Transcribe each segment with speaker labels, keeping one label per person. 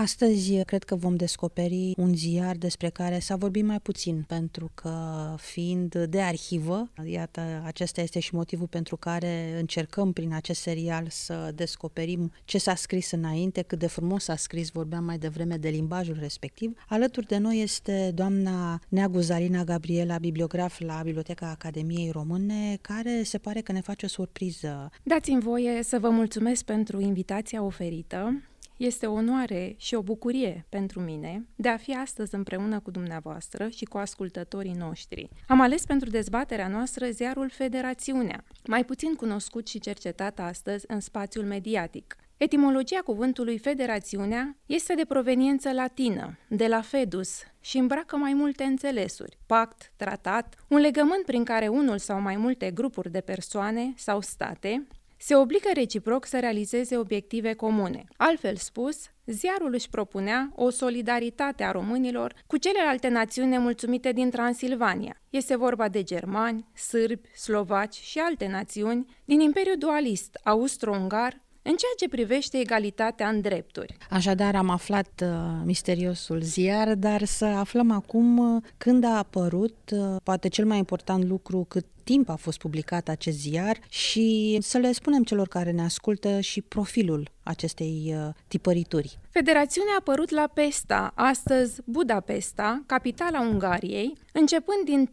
Speaker 1: Astăzi cred că vom descoperi un ziar despre care s-a vorbit mai puțin, pentru că fiind de arhivă, iată, acesta este și motivul pentru care încercăm prin acest serial să descoperim ce s-a scris înainte, cât de frumos s-a scris, vorbeam mai devreme de limbajul respectiv. Alături de noi este doamna Neagu Zarina Gabriela, bibliograf la Biblioteca Academiei Române, care se pare că ne face o surpriză.
Speaker 2: Dați-mi voie să vă mulțumesc pentru invitația oferită. Este o onoare și o bucurie pentru mine de a fi astăzi împreună cu dumneavoastră și cu ascultătorii noștri. Am ales pentru dezbaterea noastră ziarul Federațiunea, mai puțin cunoscut și cercetat astăzi în spațiul mediatic. Etimologia cuvântului federațiunea este de proveniență latină, de la fedus, și îmbracă mai multe înțelesuri, pact, tratat, un legământ prin care unul sau mai multe grupuri de persoane sau state se obligă reciproc să realizeze obiective comune. Altfel spus, ziarul își propunea o solidaritate a românilor cu celelalte națiuni nemulțumite din Transilvania. Este vorba de germani, sârbi, slovaci și alte națiuni din Imperiul Dualist austro-ungar, în ceea ce privește egalitatea în drepturi.
Speaker 1: Așadar, am aflat uh, misteriosul ziar, dar să aflăm acum uh, când a apărut, uh, poate cel mai important lucru cât timp a fost publicat acest ziar și să le spunem celor care ne ascultă și profilul acestei uh, tipărituri.
Speaker 2: Federațiunea a apărut la Pesta, astăzi Budapesta, capitala Ungariei, începând din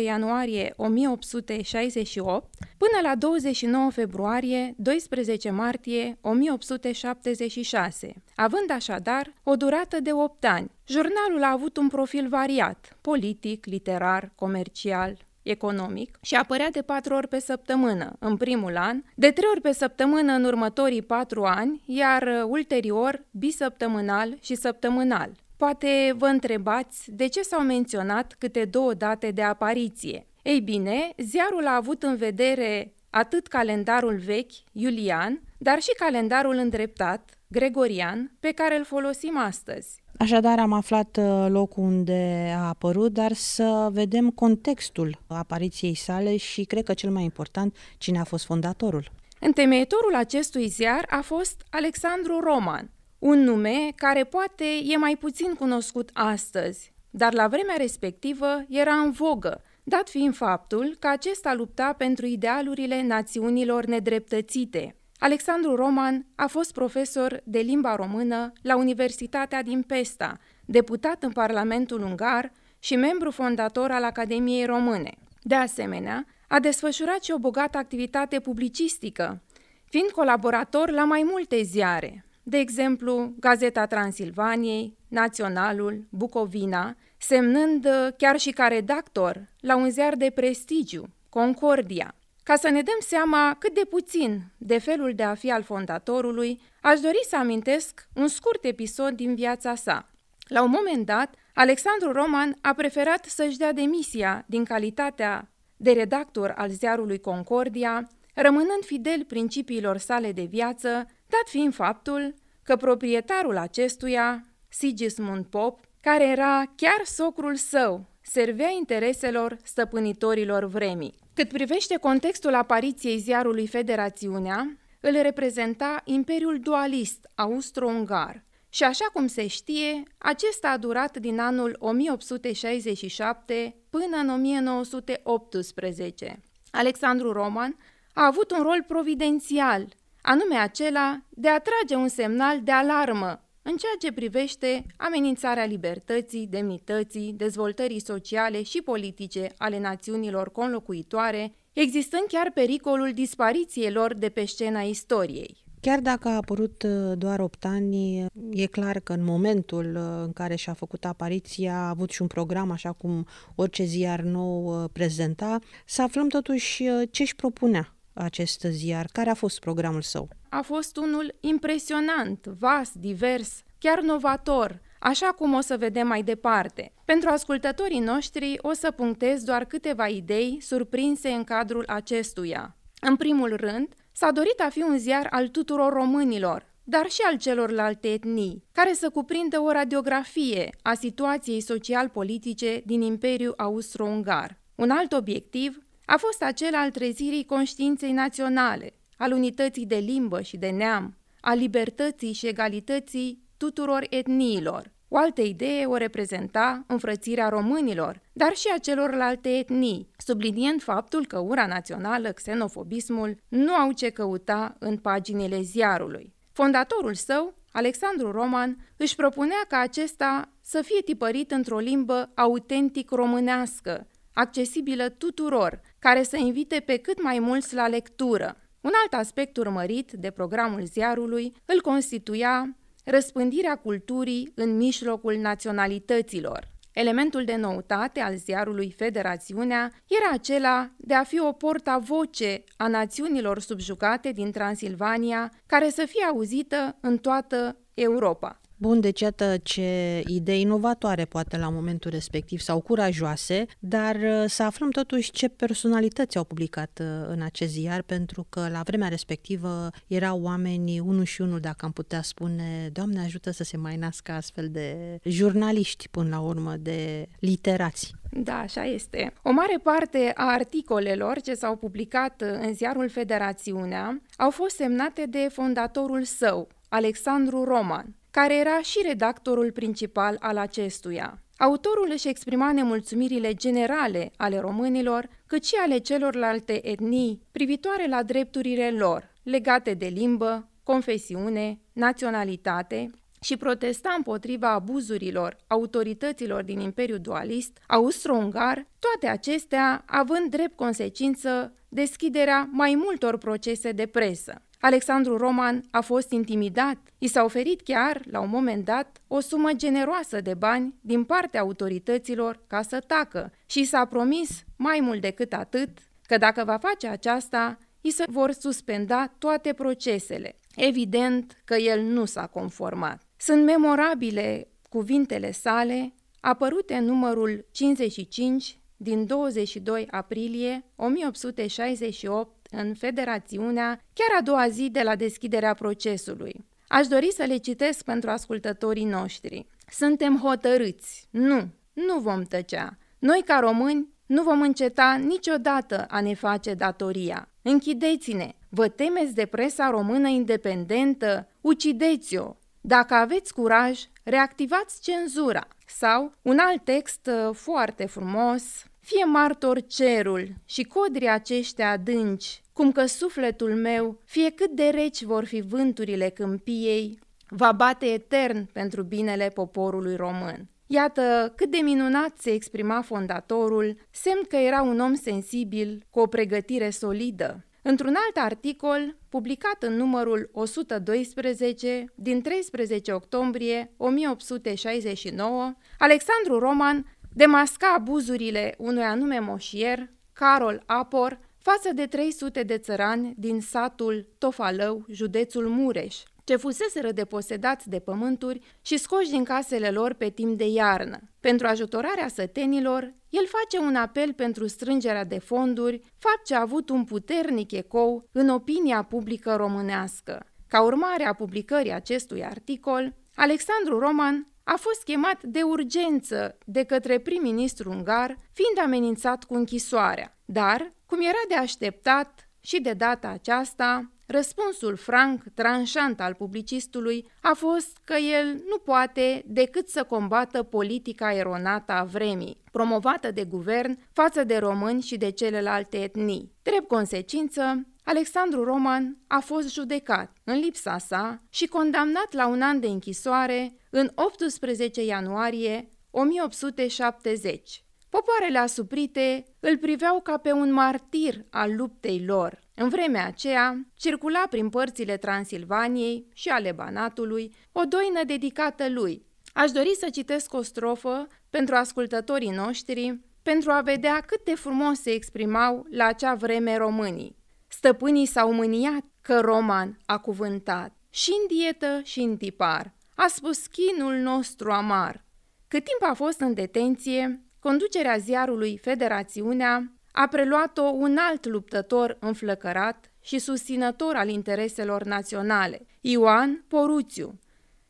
Speaker 2: 3-15 ianuarie 1868 până la 29 februarie 12 martie 1876, având așadar o durată de 8 ani. Jurnalul a avut un profil variat, politic, literar, comercial, economic și apărea de patru ori pe săptămână în primul an, de trei ori pe săptămână în următorii patru ani, iar uh, ulterior bisăptămânal și săptămânal. Poate vă întrebați de ce s-au menționat câte două date de apariție. Ei bine, ziarul a avut în vedere atât calendarul vechi, iulian, dar și calendarul îndreptat, gregorian, pe care îl folosim astăzi.
Speaker 1: Așadar, am aflat uh, locul unde a apărut, dar să vedem contextul apariției sale și cred că cel mai important, cine a fost fondatorul.
Speaker 2: Întemeietorul acestui ziar a fost Alexandru Roman, un nume care poate e mai puțin cunoscut astăzi, dar la vremea respectivă era în vogă, dat fiind faptul că acesta lupta pentru idealurile națiunilor nedreptățite – Alexandru Roman a fost profesor de limba română la Universitatea din Pesta, deputat în Parlamentul Ungar și membru fondator al Academiei Române. De asemenea, a desfășurat și o bogată activitate publicistică, fiind colaborator la mai multe ziare, de exemplu Gazeta Transilvaniei, Naționalul, Bucovina, semnând chiar și ca redactor la un ziar de prestigiu, Concordia. Ca să ne dăm seama cât de puțin de felul de a fi al fondatorului, aș dori să amintesc un scurt episod din viața sa. La un moment dat, Alexandru Roman a preferat să-și dea demisia din calitatea de redactor al ziarului Concordia, rămânând fidel principiilor sale de viață, dat fiind faptul că proprietarul acestuia, Sigismund Pop, care era chiar socrul său, servea intereselor stăpânitorilor vremii. Cât privește contextul apariției ziarului Federațiunea, îl reprezenta Imperiul Dualist austro-ungar și așa cum se știe, acesta a durat din anul 1867 până în 1918. Alexandru Roman a avut un rol providențial, anume acela de a trage un semnal de alarmă în ceea ce privește amenințarea libertății, demnității, dezvoltării sociale și politice ale națiunilor conlocuitoare, existând chiar pericolul dispariției lor de pe scena istoriei.
Speaker 1: Chiar dacă a apărut uh, doar 8 ani, e clar că în momentul uh, în care și-a făcut apariția a avut și un program, așa cum orice ziar nou uh, prezenta, să aflăm totuși ce își propunea acest ziar, care a fost programul său
Speaker 2: a fost unul impresionant, vast, divers, chiar novator, așa cum o să vedem mai departe. Pentru ascultătorii noștri o să punctez doar câteva idei surprinse în cadrul acestuia. În primul rând, s-a dorit a fi un ziar al tuturor românilor, dar și al celorlalte etnii, care să cuprindă o radiografie a situației social-politice din Imperiul Austro-Ungar. Un alt obiectiv a fost acela al trezirii conștiinței naționale, al unității de limbă și de neam, a libertății și egalității tuturor etniilor. O altă idee o reprezenta înfrățirea românilor, dar și a celorlalte etnii, subliniind faptul că ura națională, xenofobismul, nu au ce căuta în paginile ziarului. Fondatorul său, Alexandru Roman, își propunea ca acesta să fie tipărit într-o limbă autentic românească, accesibilă tuturor, care să invite pe cât mai mulți la lectură. Un alt aspect urmărit de programul ziarului îl constituia răspândirea culturii în mijlocul naționalităților. Elementul de noutate al ziarului Federațiunea era acela de a fi o porta-voce a națiunilor subjugate din Transilvania, care să fie auzită în toată Europa.
Speaker 1: Bun, deci iată ce idei inovatoare poate la momentul respectiv sau curajoase, dar uh, să aflăm totuși ce personalități au publicat uh, în acest ziar, pentru că la vremea respectivă erau oameni, unul și unul, dacă am putea spune, Doamne ajută să se mai nască astfel de jurnaliști până la urmă, de literați.
Speaker 2: Da, așa este. O mare parte a articolelor ce s-au publicat uh, în ziarul Federațiunea au fost semnate de fondatorul său, Alexandru Roman care era și redactorul principal al acestuia. Autorul își exprima nemulțumirile generale ale românilor, cât și ale celorlalte etnii privitoare la drepturile lor, legate de limbă, confesiune, naționalitate, și protesta împotriva abuzurilor autorităților din Imperiul Dualist, austro-ungar, toate acestea având drept consecință deschiderea mai multor procese de presă. Alexandru Roman a fost intimidat. I s-a oferit chiar, la un moment dat, o sumă generoasă de bani din partea autorităților ca să tacă și s-a promis, mai mult decât atât, că dacă va face aceasta, i se vor suspenda toate procesele. Evident că el nu s-a conformat. Sunt memorabile cuvintele sale, apărute în numărul 55 din 22 aprilie 1868 în Federațiunea, chiar a doua zi de la deschiderea procesului. Aș dori să le citesc pentru ascultătorii noștri. Suntem hotărâți. Nu, nu vom tăcea. Noi, ca români, nu vom înceta niciodată a ne face datoria. Închideți-ne! Vă temeți de presa română independentă? Ucideți-o! Dacă aveți curaj, reactivați cenzura. Sau un alt text uh, foarte frumos, fie martor cerul și codrii aceștia adânci, cum că sufletul meu, fie cât de reci vor fi vânturile câmpiei, va bate etern pentru binele poporului român. Iată cât de minunat se exprima fondatorul, semn că era un om sensibil, cu o pregătire solidă. Într-un alt articol, publicat în numărul 112 din 13 octombrie 1869, Alexandru Roman demasca abuzurile unui anume moșier, Carol Apor, față de 300 de țărani din satul Tofalău, județul Mureș, ce fuseseră deposedați de pământuri și scoși din casele lor pe timp de iarnă. Pentru ajutorarea sătenilor, el face un apel pentru strângerea de fonduri, fapt ce a avut un puternic ecou în opinia publică românească. Ca urmare a publicării acestui articol, Alexandru Roman a fost chemat de urgență de către prim-ministru ungar, fiind amenințat cu închisoarea. Dar, cum era de așteptat și de data aceasta, răspunsul franc, tranșant al publicistului a fost că el nu poate decât să combată politica eronată a vremii, promovată de guvern față de români și de celelalte etnii. Drept consecință, Alexandru Roman a fost judecat în lipsa sa și condamnat la un an de închisoare în 18 ianuarie 1870. Popoarele asuprite îl priveau ca pe un martir al luptei lor. În vremea aceea, circula prin părțile Transilvaniei și ale Banatului o doină dedicată lui. Aș dori să citesc o strofă pentru ascultătorii noștri, pentru a vedea cât de frumos se exprimau la acea vreme românii. Stăpânii s-au mâniat că Roman a cuvântat, și în dietă și în tipar, a spus chinul nostru amar. Cât timp a fost în detenție, conducerea ziarului Federațiunea a preluat-o un alt luptător înflăcărat și susținător al intereselor naționale, Ioan Poruțiu,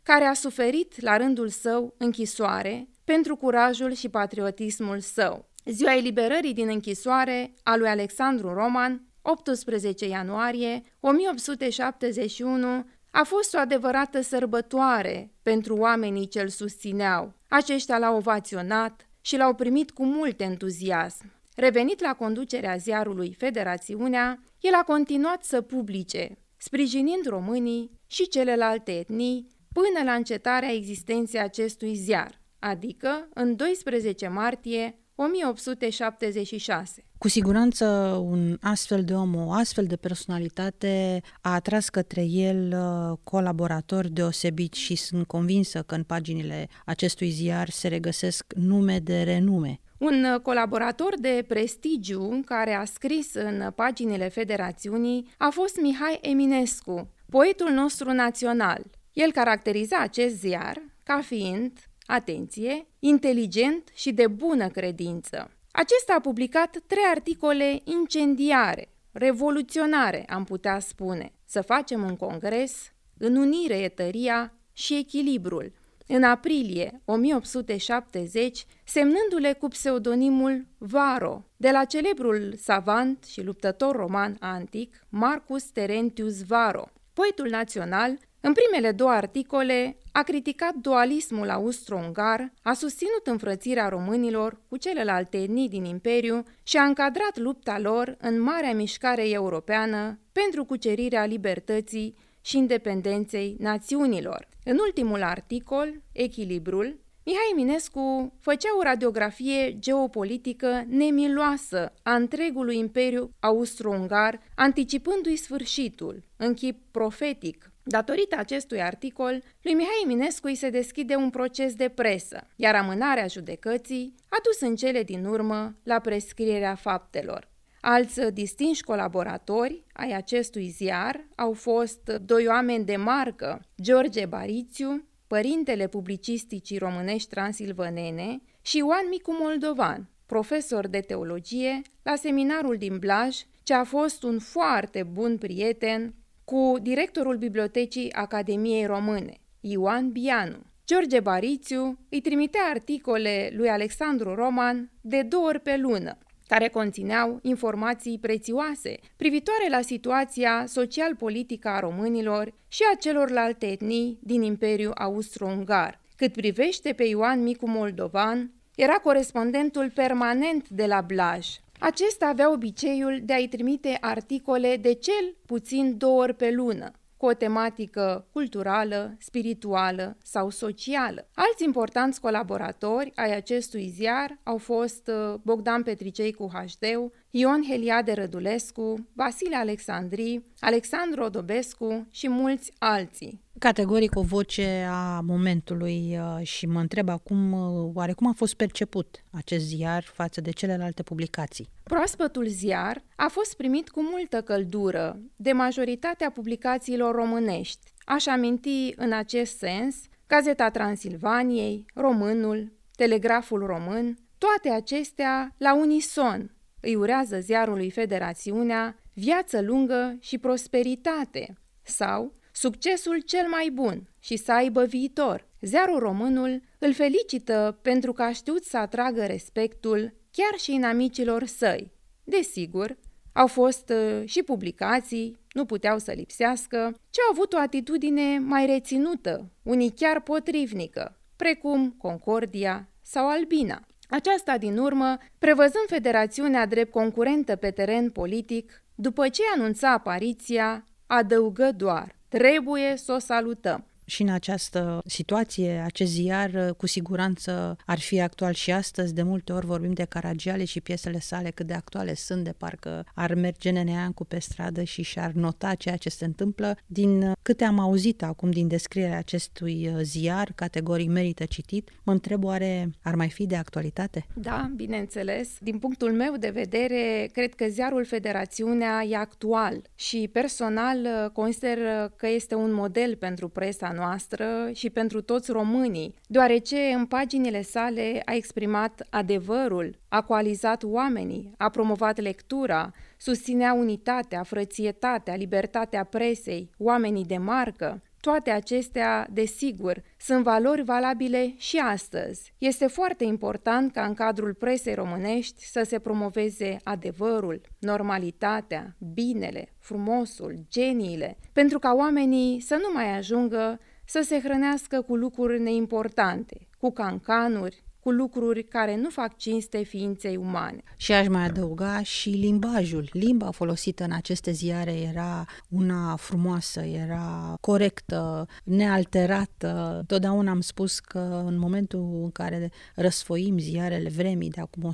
Speaker 2: care a suferit la rândul său închisoare pentru curajul și patriotismul său. Ziua eliberării din închisoare a lui Alexandru Roman 18 ianuarie 1871 a fost o adevărată sărbătoare pentru oamenii ce îl susțineau. Aceștia l-au ovaționat și l-au primit cu mult entuziasm. Revenit la conducerea ziarului Federațiunea, el a continuat să publice, sprijinind românii și celelalte etnii până la încetarea existenței acestui ziar, adică în 12 martie 1876.
Speaker 1: Cu siguranță un astfel de om, o astfel de personalitate a atras către el uh, colaboratori deosebiți și sunt convinsă că în paginile acestui ziar se regăsesc nume de renume.
Speaker 2: Un uh, colaborator de prestigiu care a scris în paginile Federațiunii a fost Mihai Eminescu, poetul nostru național. El caracteriza acest ziar ca fiind, atenție, inteligent și de bună credință. Acesta a publicat trei articole incendiare, revoluționare, am putea spune. Să facem un congres, în unire e tăria și echilibrul, în aprilie 1870, semnându-le cu pseudonimul Varo, de la celebrul savant și luptător roman antic Marcus Terentius Varo. Poetul național, în primele două articole, a criticat dualismul austro-ungar, a susținut înfrățirea românilor cu celelalte etnii din imperiu și a încadrat lupta lor în marea mișcare europeană pentru cucerirea libertății și independenței națiunilor. În ultimul articol, Echilibrul, Mihai Eminescu făcea o radiografie geopolitică nemiloasă a întregului imperiu austro-ungar, anticipându-i sfârșitul, în chip profetic. Datorită acestui articol, lui Mihai Eminescu îi se deschide un proces de presă, iar amânarea judecății a dus în cele din urmă la prescrierea faptelor. Alți distinși colaboratori ai acestui ziar au fost doi oameni de marcă, George Barițiu, părintele publicisticii românești transilvănene, și Ioan Micu Moldovan, profesor de teologie la seminarul din Blaj, ce a fost un foarte bun prieten cu directorul Bibliotecii Academiei Române, Ioan Bianu. George Barițiu îi trimitea articole lui Alexandru Roman de două ori pe lună, care conțineau informații prețioase privitoare la situația social-politică a românilor și a celorlalte etnii din Imperiul Austro-Ungar. Cât privește pe Ioan Micu Moldovan, era corespondentul permanent de la Blaj. Acesta avea obiceiul de a-i trimite articole de cel puțin două ori pe lună, cu o tematică culturală, spirituală sau socială. Alți importanți colaboratori ai acestui ziar au fost uh, Bogdan Petricei cu HD, Ion Heliade Rădulescu, Vasile Alexandri, Alexandru Odobescu și mulți alții.
Speaker 1: Categoric o voce a momentului uh, și mă întreb acum uh, oare cum a fost perceput acest ziar față de celelalte publicații.
Speaker 2: Proaspătul ziar a fost primit cu multă căldură de majoritatea publicațiilor românești. Aș aminti în acest sens Gazeta Transilvaniei, Românul, Telegraful Român, toate acestea la unison îi urează ziarului Federațiunea viață lungă și prosperitate sau succesul cel mai bun și să aibă viitor. Ziarul Românul îl felicită pentru că a știut să atragă respectul chiar și în amicilor săi. Desigur, au fost uh, și publicații, nu puteau să lipsească, ce au avut o atitudine mai reținută, unii chiar potrivnică, precum Concordia sau Albina. Aceasta, din urmă, prevăzând federațiunea drept concurentă pe teren politic, după ce anunța apariția, adăugă doar, trebuie să o salutăm.
Speaker 1: Și în această situație, acest ziar cu siguranță ar fi actual și astăzi. De multe ori vorbim de Caragiale și piesele sale cât de actuale sunt, de parcă ar merge Neneancu pe stradă și și-ar nota ceea ce se întâmplă. Din câte am auzit acum din descrierea acestui ziar, categorii merită citit, mă întreb oare ar mai fi de actualitate?
Speaker 2: Da, bineînțeles. Din punctul meu de vedere, cred că ziarul Federațiunea e actual și personal consider că este un model pentru presa noastră și pentru toți românii, deoarece în paginile sale a exprimat adevărul, a coalizat oamenii, a promovat lectura, susținea unitatea, frățietatea, libertatea presei, oamenii de marcă, Toate acestea, desigur, sunt valori valabile și astăzi. Este foarte important ca în cadrul presei românești să se promoveze adevărul, normalitatea, binele, frumosul, geniile, pentru ca oamenii să nu mai ajungă să se hrănească cu lucruri neimportante, cu cancanuri, cu lucruri care nu fac cinste ființei umane.
Speaker 1: Și aș mai adăuga și limbajul. Limba folosită în aceste ziare era una frumoasă, era corectă, nealterată. Totdeauna am spus că în momentul în care răsfoim ziarele vremii de acum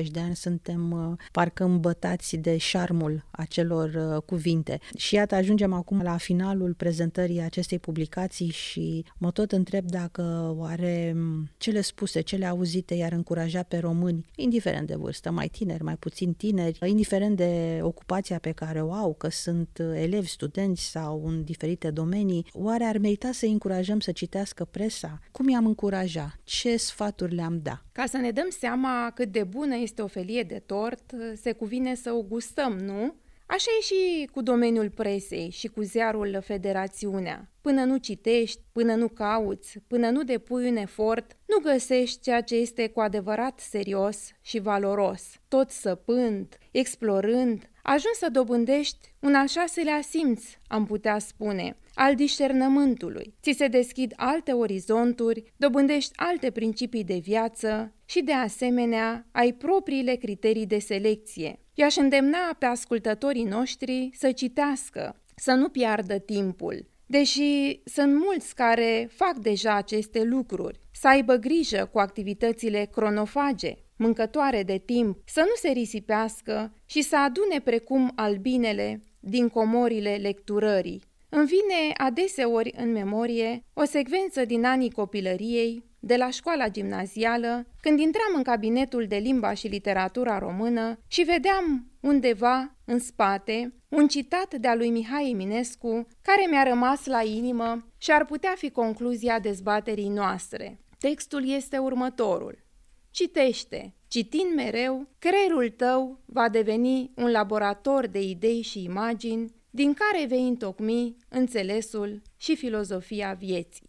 Speaker 1: 100-150 de ani, suntem uh, parcă îmbătați de șarmul acelor uh, cuvinte. Și iată, ajungem acum la finalul prezentării acestei publicații și mă tot întreb dacă oare cele spuse spuse, cele auzite i-ar încuraja pe români, indiferent de vârstă, mai tineri, mai puțin tineri, indiferent de ocupația pe care o au, că sunt elevi, studenți sau în diferite domenii, oare ar merita să încurajăm să citească presa? Cum i-am încuraja? Ce sfaturi le-am da?
Speaker 2: Ca să ne dăm seama cât de bună este o felie de tort, se cuvine să o gustăm, nu? Așa e și cu domeniul presei și cu ziarul Federațiunea. Până nu citești, până nu cauți, până nu depui un efort, nu găsești ceea ce este cu adevărat serios și valoros. Tot săpând, explorând, ajungi să dobândești un al șaselea simț, am putea spune, al discernământului. Ți se deschid alte orizonturi, dobândești alte principii de viață și, de asemenea, ai propriile criterii de selecție. I-aș îndemna pe ascultătorii noștri să citească, să nu piardă timpul, deși sunt mulți care fac deja aceste lucruri, să aibă grijă cu activitățile cronofage, mâncătoare de timp, să nu se risipească și să adune precum albinele din comorile lecturării. Îmi vine adeseori în memorie o secvență din anii copilăriei de la școala gimnazială, când intram în cabinetul de limba și literatura română și vedeam undeva, în spate, un citat de-a lui Mihai Eminescu, care mi-a rămas la inimă și ar putea fi concluzia dezbaterii noastre. Textul este următorul. Citește, citind mereu, creierul tău va deveni un laborator de idei și imagini din care vei întocmi înțelesul și filozofia vieții.